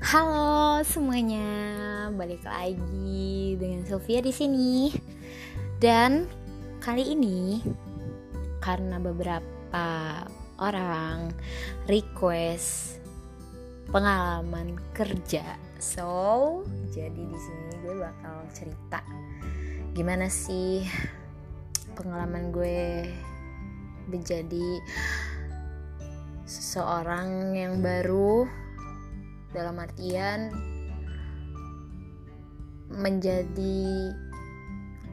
Halo semuanya, balik lagi dengan Sylvia di sini. Dan kali ini karena beberapa orang request pengalaman kerja, so jadi di sini gue bakal cerita gimana sih pengalaman gue menjadi seseorang yang baru dalam artian menjadi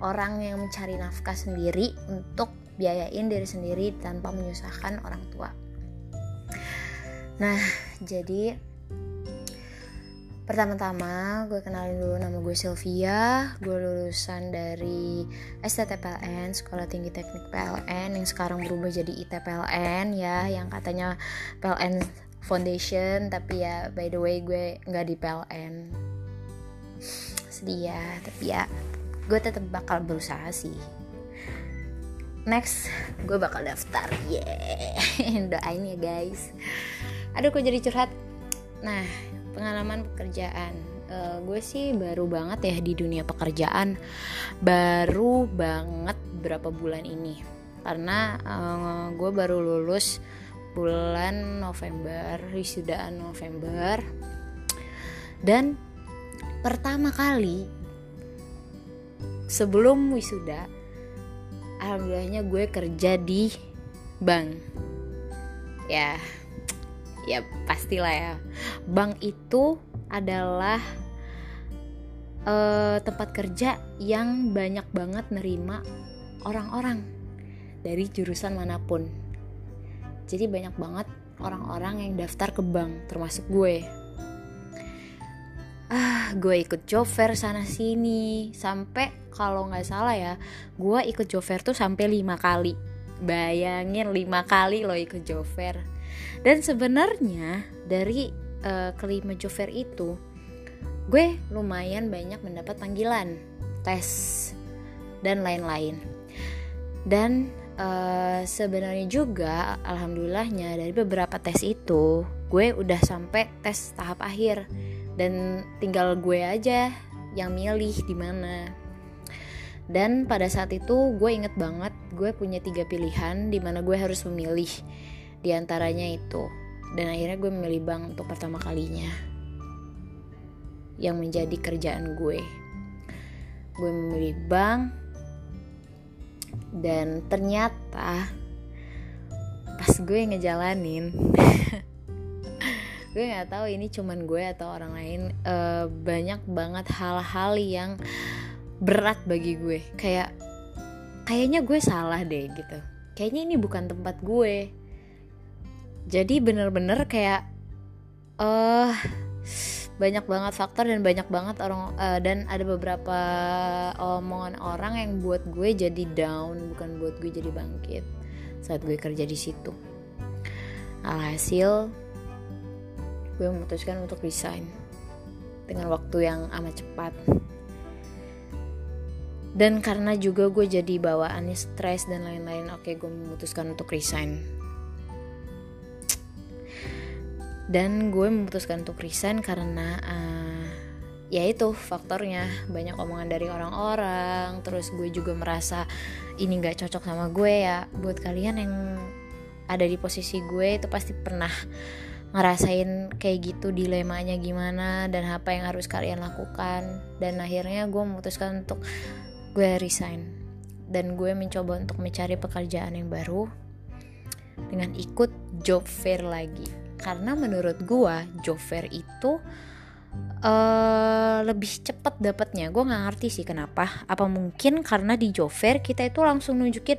orang yang mencari nafkah sendiri untuk biayain diri sendiri tanpa menyusahkan orang tua. Nah, jadi pertama-tama gue kenalin dulu nama gue Sylvia gue lulusan dari STTPLN Sekolah Tinggi Teknik PLN yang sekarang berubah jadi ITPLN ya yang katanya PLN foundation tapi ya by the way gue nggak di PLN sedih ya tapi ya gue tetap bakal berusaha sih. Next gue bakal daftar. Yeah. Doain ya guys. Aduh kok jadi curhat? Nah pengalaman pekerjaan. Uh, gue sih baru banget ya di dunia pekerjaan. Baru banget berapa bulan ini. Karena uh, gue baru lulus bulan November wisudaan November. Dan pertama kali sebelum wisuda alhamdulillahnya gue kerja di bank. Ya ya pastilah ya. Bank itu adalah uh, tempat kerja yang banyak banget nerima orang-orang dari jurusan mana pun jadi banyak banget orang-orang yang daftar ke bank termasuk gue. Ah gue ikut fair sana sini. Sampai kalau nggak salah ya gue ikut fair tuh sampai lima kali. Bayangin lima kali lo ikut fair dan sebenarnya dari uh, kelima fair itu gue lumayan banyak mendapat panggilan tes dan lain-lain. Dan uh, sebenarnya juga alhamdulillahnya dari beberapa tes itu gue udah sampai tes tahap akhir. Dan tinggal gue aja yang milih di mana. Dan pada saat itu gue inget banget gue punya tiga pilihan di mana gue harus memilih di antaranya itu. Dan akhirnya gue memilih bank untuk pertama kalinya. Yang menjadi kerjaan gue. Gue memilih bank dan ternyata pas gue ngejalanin gue nggak tahu ini cuman gue atau orang lain uh, banyak banget hal-hal yang berat bagi gue. Kayak kayaknya gue salah deh gitu. Kayaknya ini bukan tempat gue. Jadi bener-bener kayak uh, banyak banget faktor dan banyak banget orang uh, dan ada beberapa omongan orang yang buat gue jadi down bukan buat gue jadi bangkit saat gue kerja di situ. Alhasil gue memutuskan untuk resign dengan waktu yang amat cepat. Dan karena juga gue jadi bawaannya stres dan lain-lain oke gue memutuskan untuk resign dan gue memutuskan untuk resign karena uh, ya itu faktornya. Banyak omongan dari orang-orang terus gue juga merasa ini nggak cocok sama gue. Ya buat kalian yang ada di posisi gue itu pasti pernah ngerasain kayak gitu dilemanya gimana dan apa yang harus kalian lakukan. Dan akhirnya gue memutuskan untuk gue resign. Dan gue mencoba untuk mencari pekerjaan yang baru dengan ikut job fair lagi karena menurut gue job fair itu uh, lebih cepat dapatnya gue nggak ngerti sih kenapa. Apa mungkin karena di fair kita itu langsung nunjukin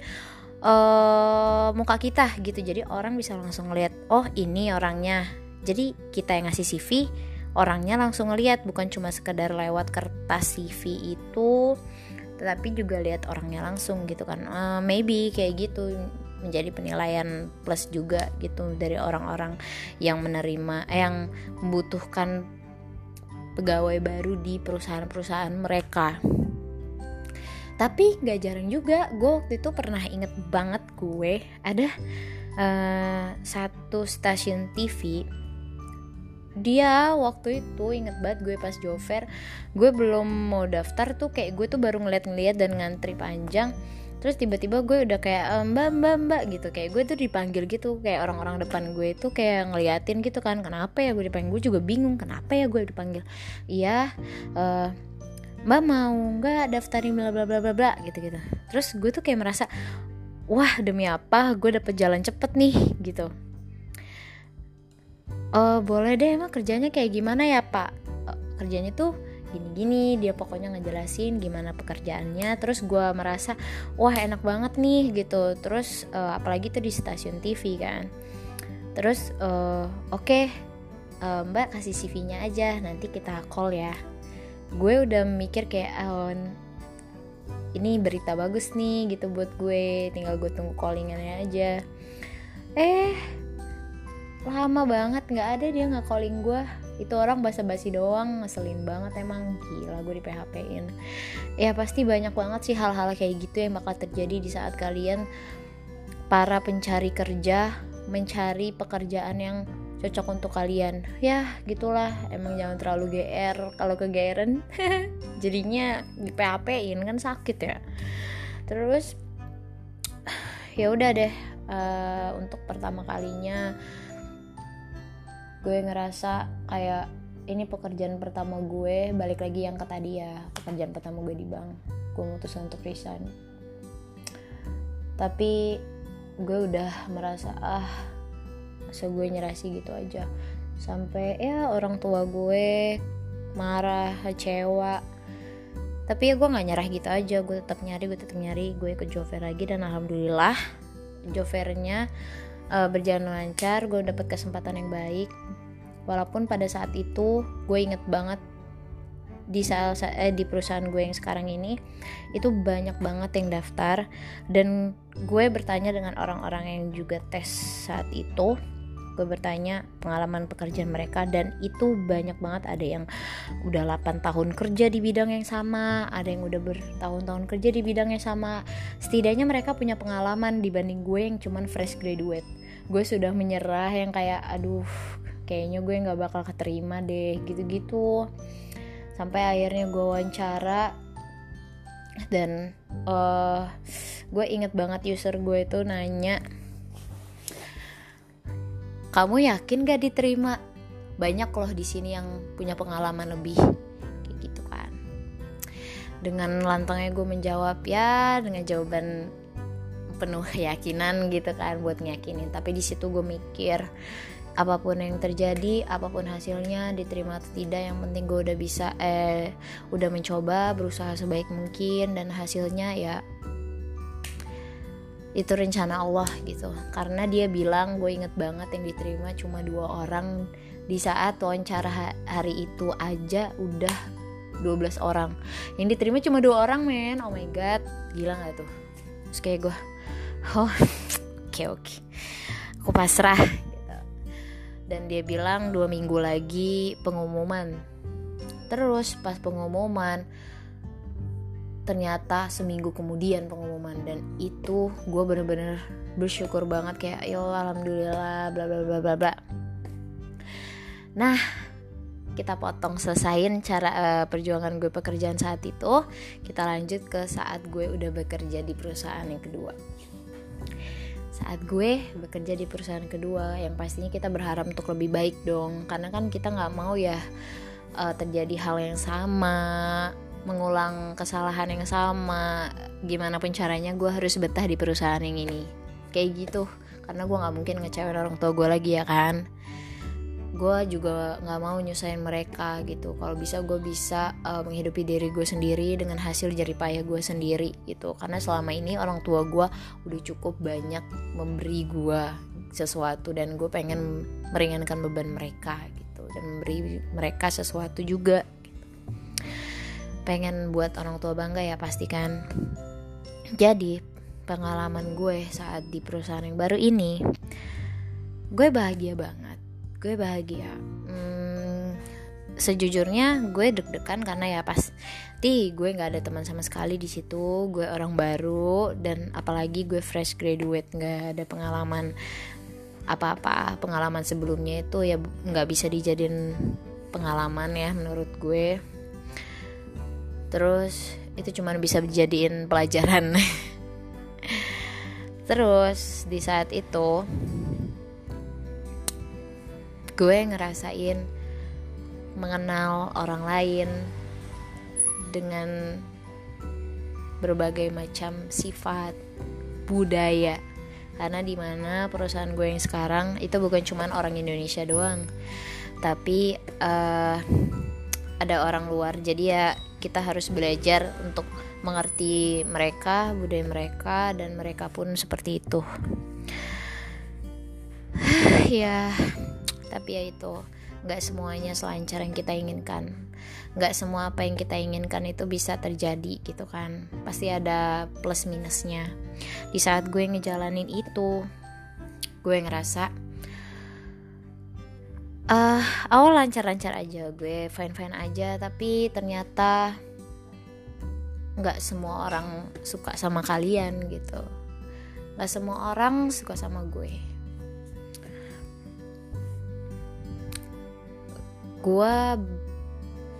uh, muka kita gitu. Jadi orang bisa langsung ngeliat oh ini orangnya. Jadi kita yang ngasih CV orangnya langsung ngeliat. Bukan cuma sekedar lewat kertas CV itu tetapi juga lihat orangnya langsung gitu kan. Uh, maybe kayak gitu menjadi penilaian plus juga gitu dari orang-orang yang menerima eh, yang membutuhkan pegawai baru di perusahaan-perusahaan mereka. Tapi gak jarang juga gue waktu itu pernah inget banget gue ada uh, satu stasiun TV dia waktu itu inget banget gue pas jover gue belum mau daftar tuh kayak gue tuh baru ngeliat-ngeliat dan ngantri panjang terus tiba-tiba gue udah kayak mbak mbak mbak gitu. Kayak gue tuh dipanggil gitu kayak orang-orang depan gue tuh kayak ngeliatin gitu kan kenapa ya gue dipanggil? Gue juga bingung kenapa ya gue dipanggil? Iya uh, mbak mau nggak daftarin bla bla bla bla bla gitu gitu terus gue tuh kayak merasa wah demi apa gue dapet jalan cepet nih gitu. Oh boleh deh emang kerjanya kayak gimana ya pak? Kerjanya tuh gini-gini dia pokoknya ngejelasin gimana pekerjaannya terus gue merasa wah enak banget nih gitu. Terus uh, apalagi tuh di stasiun TV kan. Terus uh, oke okay, uh, mbak kasih CV-nya aja nanti kita call ya. Gue udah mikir kayak oh, ini berita bagus nih gitu buat gue. Tinggal gue tunggu callingannya aja. Eh lama banget nggak ada dia nggak calling gue itu orang basa-basi doang ngeselin banget emang. Gila gue di PHP in ya pasti banyak banget sih hal-hal kayak gitu yang bakal terjadi di saat kalian para pencari kerja mencari pekerjaan yang cocok untuk kalian. Ya gitulah. Emang jangan terlalu GR kalau ke GRan jadinya di PHP in kan sakit ya. Terus ya udah deh uh, untuk pertama kalinya gue ngerasa kayak ini pekerjaan pertama gue balik lagi yang ke tadi ya pekerjaan pertama gue di bank. Gue memutuskan untuk resign. Tapi gue udah merasa ah masa gue nyerah sih gitu aja. Sampai ya orang tua gue marah kecewa. Tapi ya gue nggak nyerah gitu aja gue tetap nyari gue tetap nyari gue ke Jover lagi dan alhamdulillah Jovernya uh, berjalan lancar gue dapet kesempatan yang baik. Walaupun pada saat itu gue inget banget di saat eh, di perusahaan gue yang sekarang ini itu banyak banget yang daftar. Dan gue bertanya dengan orang-orang yang juga tes saat itu gue bertanya pengalaman pekerjaan mereka dan itu banyak banget. Ada yang udah 8 tahun kerja di bidang yang sama ada yang udah bertahun-tahun kerja di bidang yang sama. Setidaknya mereka punya pengalaman dibanding gue yang cuman fresh graduate. Gue sudah menyerah yang kayak aduh kayaknya gue nggak bakal keterima deh gitu-gitu. Sampai akhirnya gue wawancara dan uh, gue inget banget user gue itu nanya kamu yakin gak diterima? Banyak loh di sini yang punya pengalaman lebih. Kayak gitu kan. Dengan lantangnya gue menjawab ya dengan jawaban penuh keyakinan gitu kan buat ngeyakinin. Tapi di situ gue mikir apa pun yang terjadi apa pun hasilnya diterima atau tidak yang penting gue udah bisa eh udah mencoba berusaha sebaik mungkin dan hasilnya ya itu rencana Allah gitu. Karena dia bilang gue inget banget yang diterima cuma dua orang. Di saat wawancara hari itu aja udah 12 orang. Yang diterima cuma dua orang men. Oh my god. Gila gak tuh? Terus kayak gue oh oke okay, oke. Okay. aku pasrah gitu. Dan dia bilang dua minggu lagi pengumuman. Terus pas pengumuman ternyata seminggu kemudian pengumuman. Dan itu gue bener-bener bersyukur banget kayak yo alhamdulillah bla bla bla bla bla. Nah kita potong selesain cara uh, perjuangan gue pekerjaan saat itu. Kita lanjut ke saat gue udah bekerja di perusahaan yang kedua. Saat gue bekerja di perusahaan kedua yang pastinya kita berharap untuk lebih baik dong. Karena kan kita nggak mau ya uh, terjadi hal yang sama mengulang kesalahan yang sama. Gimana pun caranya gue harus betah di perusahaan yang ini. Kayak gitu. Karena gue nggak mungkin ngecewain orang tua gue lagi ya kan? Gue juga nggak mau nyusahin mereka gitu. Kalau bisa gue bisa uh, menghidupi diri gue sendiri dengan hasil jeripayah gue sendiri gitu. Karena selama ini orang tua gue udah cukup banyak memberi gue sesuatu dan gue pengen meringankan beban mereka gitu. Dan memberi mereka sesuatu juga pengen buat orang tua bangga ya pastikan jadi pengalaman gue saat di perusahaan yang baru ini gue bahagia banget. Gue bahagia. Hmm, sejujurnya gue deg-degan karena ya pas ti gue nggak ada teman sama sekali di situ. Gue orang baru dan apalagi gue fresh graduate nggak ada pengalaman apa-apa. Pengalaman sebelumnya itu ya nggak bisa dijadiin pengalaman ya menurut gue terus itu cuma bisa dijadiin pelajaran. Terus di saat itu gue ngerasain mengenal orang lain dengan berbagai macam sifat budaya. Karena di mana perusahaan gue yang sekarang itu bukan cuma orang Indonesia doang. Tapi uh, ada orang luar. Jadi ya kita harus belajar untuk mengerti mereka budaya mereka dan mereka pun seperti itu. Ya tapi ya itu nggak semuanya selancar yang kita inginkan. Nggak semua apa yang kita inginkan itu bisa terjadi gitu kan. Pasti ada plus minusnya. Di saat gue ngejalanin itu gue ngerasa uh, awal lancar-lancar aja gue fine-fine aja tapi ternyata nggak semua orang suka sama kalian gitu. Nggak semua orang suka sama gue. Gue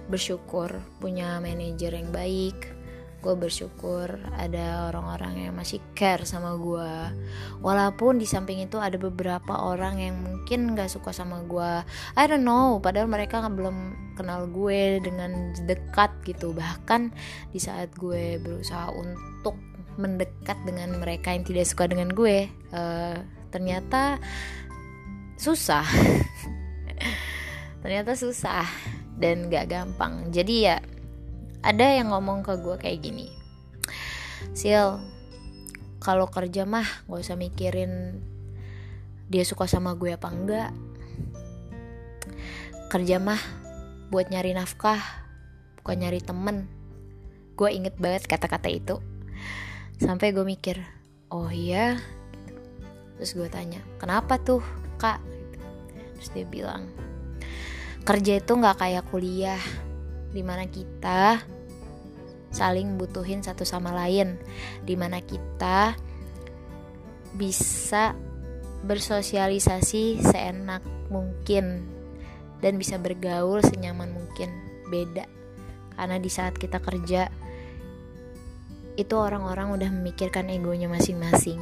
bersyukur punya manajer yang baik gue bersyukur ada orang-orang yang masih care sama gue walaupun di samping itu ada beberapa orang yang mungkin gak suka sama gue I don't know padahal mereka belum kenal gue dengan dekat gitu. Bahkan di saat gue berusaha untuk mendekat dengan mereka yang tidak suka dengan gue uh, ternyata susah. Ternyata susah dan gak gampang. Jadi ya ada yang ngomong ke gue kayak gini Sil kalau kerja mah gak usah mikirin dia suka sama gue apa enggak. Kerja mah buat nyari nafkah bukan nyari temen. Gue inget banget kata-kata itu. Sampai gue mikir oh iya? Terus gue tanya kenapa tuh kak? Terus dia bilang kerja itu nggak kayak kuliah di mana kita saling butuhin satu sama lain di mana kita bisa bersosialisasi seenak mungkin dan bisa bergaul senyaman mungkin. Beda karena di saat kita kerja itu orang-orang udah memikirkan egonya masing-masing.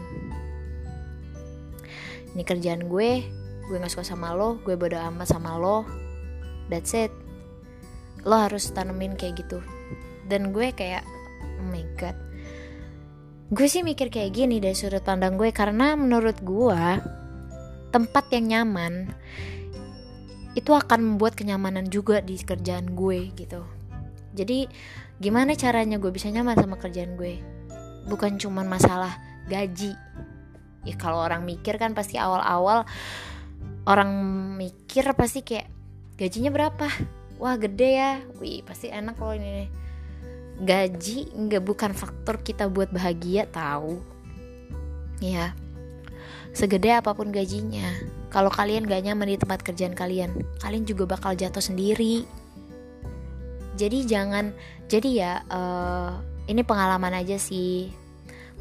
Ini kerjaan gue gue gak suka sama lo gue bodo amat sama lo. That's it lo harus tanemin kayak gitu. Dan gue kayak oh my god. Gue sih mikir kayak gini dari sudut pandang gue karena menurut gue tempat yang nyaman itu akan membuat kenyamanan juga di kerjaan gue gitu. Jadi gimana caranya gue bisa nyaman sama kerjaan gue? Bukan cuma masalah gaji. Ya kalau orang mikir kan pasti awal-awal orang mikir pasti kayak gajinya berapa wah gede ya. Wih pasti enak loh ini. Gaji nggak bukan faktor kita buat bahagia tahu. Ya segede apa pun gajinya. Kalau kalian gak nyaman di tempat kerjaan kalian kalian juga bakal jatuh sendiri. Jadi jangan jadi ya uh, ini pengalaman aja sih.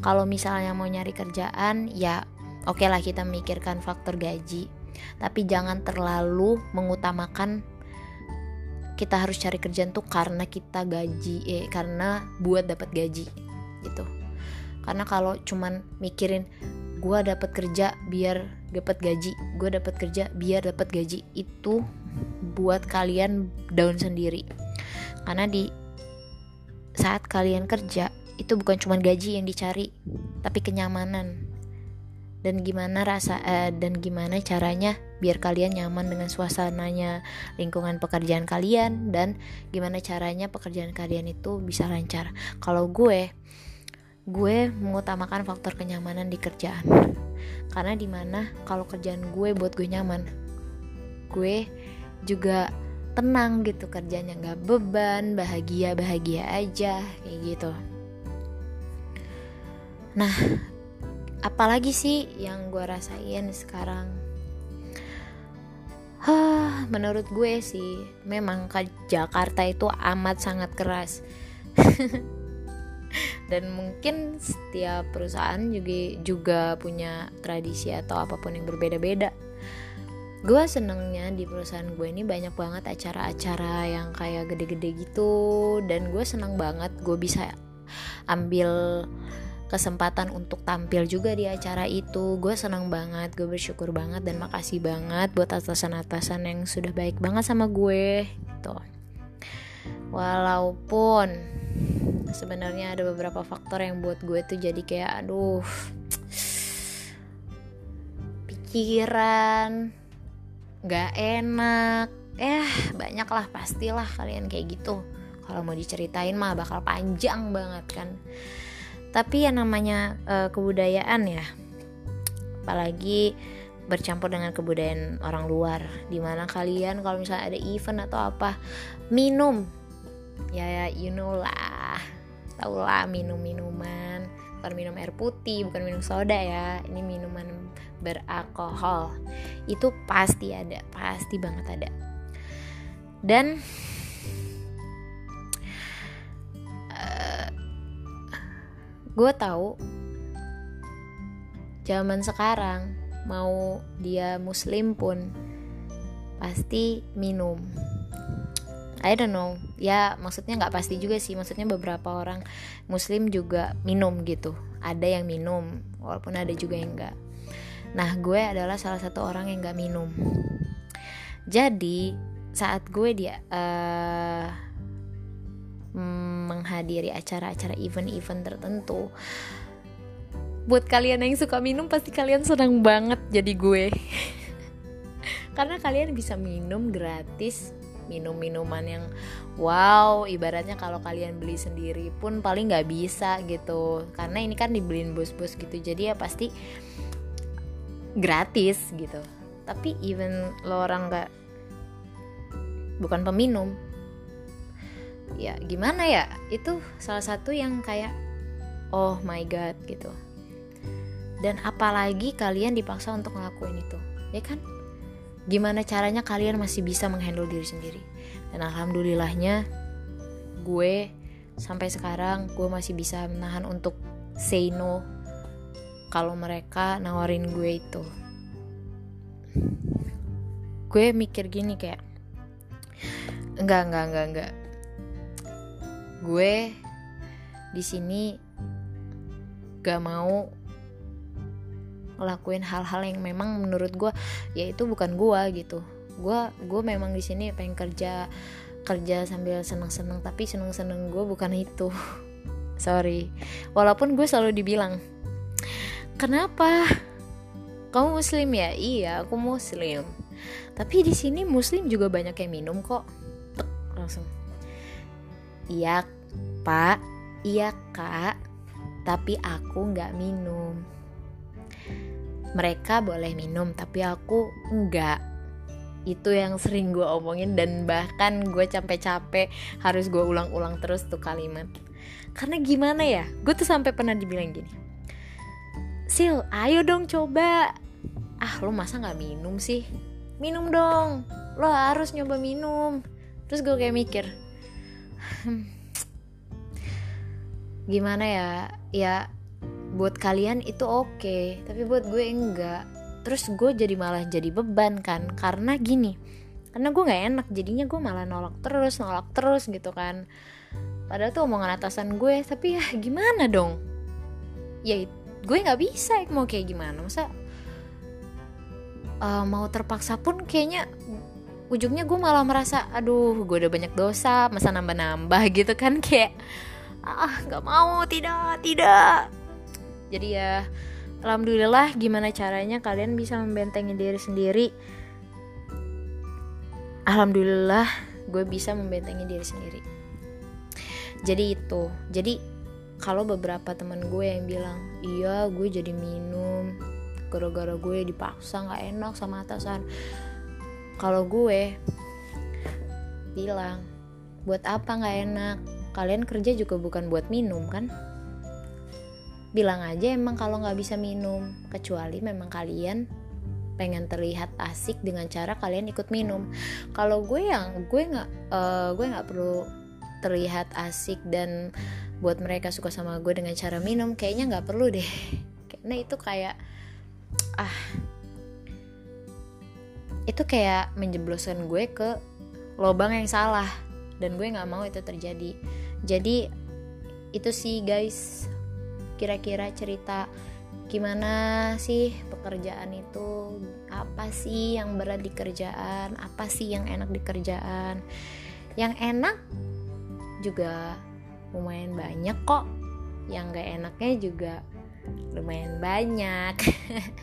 Kalau misalnya mau nyari kerjaan ya oke okay lah kita mikirkan faktor gaji. Tapi jangan terlalu mengutamakan kita harus cari kerjaan tuh karena kita gaji eh karena buat dapat gaji gitu. Karena kalau cuman mikirin gue dapat kerja biar dapat gaji gue dapat kerja biar dapat gaji itu buat kalian down sendiri. Karena di saat kalian kerja itu bukan cuma gaji yang dicari tapi kenyamanan dan gimana rasa eh, dan gimana caranya biar kalian nyaman dengan suasananya lingkungan pekerjaan kalian dan gimana caranya pekerjaan kalian itu bisa lancar. Kalau gue gue mengutamakan faktor kenyamanan di kerjaan. Karena di mana kalau kerjaan gue buat gue nyaman gue juga tenang gitu kerjanya nggak beban bahagia bahagia aja kayak gitu. Nah apalagi sih yang gue rasain sekarang? Hah, menurut gue sih memang ke Jakarta itu amat sangat keras. Dan mungkin setiap perusahaan juga juga punya tradisi atau apa pun yang berbeda-beda. Gue senengnya di perusahaan gue ini banyak banget acara-acara yang kayak gede-gede gitu. Dan gue seneng banget gue bisa ambil kesempatan untuk tampil juga di acara itu. Gue senang banget gue bersyukur banget dan makasih banget buat atasan-atasan yang sudah baik banget sama gue gitu. Walaupun sebenarnya ada beberapa faktor yang buat gue tuh jadi kayak aduh pikiran gak enak. Eh banyak lah pastilah kalian kayak gitu. Kalau mau diceritain mah bakal panjang banget kan tapi yang namanya uh, kebudayaan ya apalagi bercampur dengan kebudayaan orang luar. Di mana kalian kalau misalnya ada event atau apa minum. Ya ya you know lah. Tau lah minum minuman bukan minum air putih bukan minum soda ya. Ini minuman beralkohol. Itu pasti ada pasti banget ada. Dan gue tahu zaman sekarang mau dia muslim pun pasti minum. I don't know. Ya maksudnya nggak pasti juga sih. Maksudnya beberapa orang muslim juga minum gitu. Ada yang minum walaupun ada juga yang enggak nah gue adalah salah satu orang yang nggak minum. Jadi saat gue dia uh, menghadiri acara-acara event-event tertentu. Buat kalian yang suka minum pasti kalian senang banget jadi gue. Karena kalian bisa minum gratis minum minuman yang wow ibaratnya kalau kalian beli sendiri pun paling nggak bisa gitu. Karena ini kan dibeliin bos-bos gitu jadi ya pasti gratis gitu. Tapi even lo orang nggak bukan peminum ya gimana ya? Itu salah satu yang kayak oh my god gitu. Dan apalagi kalian dipaksa untuk ngelakuin itu ya kan? Gimana caranya kalian masih bisa menghandle diri sendiri? Dan alhamdulillahnya gue sampai sekarang gue masih bisa menahan untuk say no kalau mereka nawarin gue itu. Gue mikir gini kayak enggak enggak enggak enggak gue di sini gak mau ngelakuin hal-hal yang memang menurut gue ya itu bukan gue gitu. Gue gue memang di sini pengen kerja kerja sambil seneng-seneng tapi seneng-seneng gue bukan itu. Sorry. Walaupun gue selalu dibilang kenapa? Kamu muslim? Ya iya aku muslim. Tapi di sini muslim juga banyak yang minum kok. Tek, langsung. Iya Pak, iya kak, tapi aku nggak minum. Mereka boleh minum, tapi aku nggak. Itu yang sering gue omongin dan bahkan gue capek-capek harus gue ulang-ulang terus tuh kalimat. Karena gimana ya, gue tuh sampai pernah dibilang gini. Sil, ayo dong coba. Ah, lo masa nggak minum sih? Minum dong. Lo harus nyoba minum. Terus gue kayak mikir, hmm, gimana ya ya buat kalian itu oke okay, tapi buat gue enggak. Terus gue jadi malah jadi beban kan karena gini karena gue nggak enak jadinya gue malah nolak terus nolak terus gitu kan. Padahal tuh omongan atasan gue tapi ya gimana dong? Ya gue nggak bisa mau kayak gimana masa uh, mau terpaksa pun kayaknya ujungnya gue malah merasa aduh gue udah banyak dosa masa nambah-nambah gitu kan kayak ah nggak mau tidak tidak. Jadi ya alhamdulillah gimana caranya kalian bisa membentengi diri sendiri. Alhamdulillah gue bisa membentengi diri sendiri. Jadi itu jadi kalau beberapa teman gue yang bilang iya gue jadi minum gara-gara gue dipaksa nggak enak sama atasan. Kalau gue bilang buat apa nggak enak kalian kerja juga bukan buat minum kan? Bilang aja emang kalau nggak bisa minum kecuali memang kalian pengen terlihat asik dengan cara kalian ikut minum. Kalau gue yang gue nggak uh, gue nggak perlu terlihat asik dan buat mereka suka sama gue dengan cara minum kayaknya nggak perlu deh. Karena itu kayak ah itu kayak menjebloskan gue ke lubang yang salah. Dan gue nggak mau itu terjadi jadi itu sih guys. Kira-kira cerita gimana sih pekerjaan itu? Apa sih yang berat di kerjaan? Apa sih yang enak di kerjaan? Yang enak juga lumayan banyak kok. Yang gak enaknya juga lumayan banyak.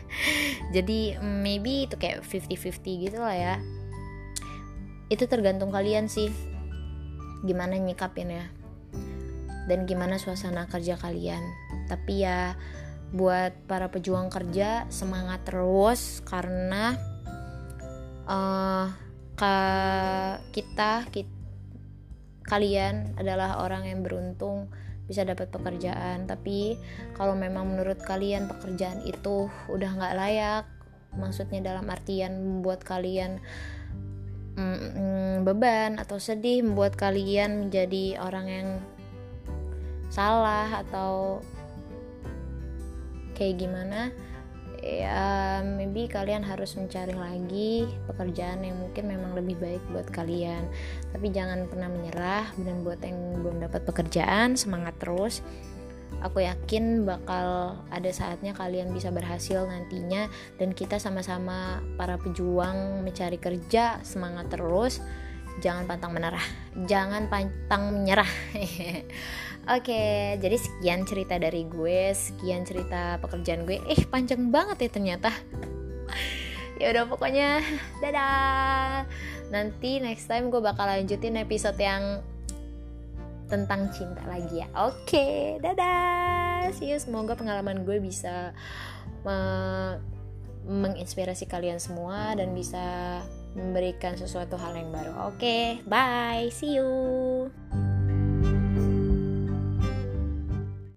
Jadi maybe itu kayak 50-50 gitu lah ya. Itu tergantung kalian sih gimana nyikapin ya dan gimana suasana kerja kalian. Tapi ya buat para pejuang kerja semangat terus karena uh, kita, kita kalian adalah orang yang beruntung bisa dapat pekerjaan. Tapi kalau memang menurut kalian pekerjaan itu udah nggak layak maksudnya dalam artian membuat kalian mm, beban atau sedih membuat kalian menjadi orang yang salah atau kayak gimana ya maybe kalian harus mencari lagi pekerjaan yang mungkin memang lebih baik buat kalian. Tapi jangan pernah menyerah dan buat yang belum dapat pekerjaan semangat terus. Aku yakin bakal ada saatnya kalian bisa berhasil nantinya dan kita sama-sama para pejuang mencari kerja semangat terus jangan pantang menyerah jangan pantang menyerah Oke, jadi sekian cerita dari gue, sekian cerita pekerjaan gue. Eh, panjang banget ya ternyata. ya udah pokoknya dadah. Nanti next time gue bakal lanjutin episode yang tentang cinta lagi ya. Oke, dadah. See you. Semoga pengalaman gue bisa me menginspirasi kalian semua dan bisa memberikan sesuatu hal yang baru. Oke, bye. See you.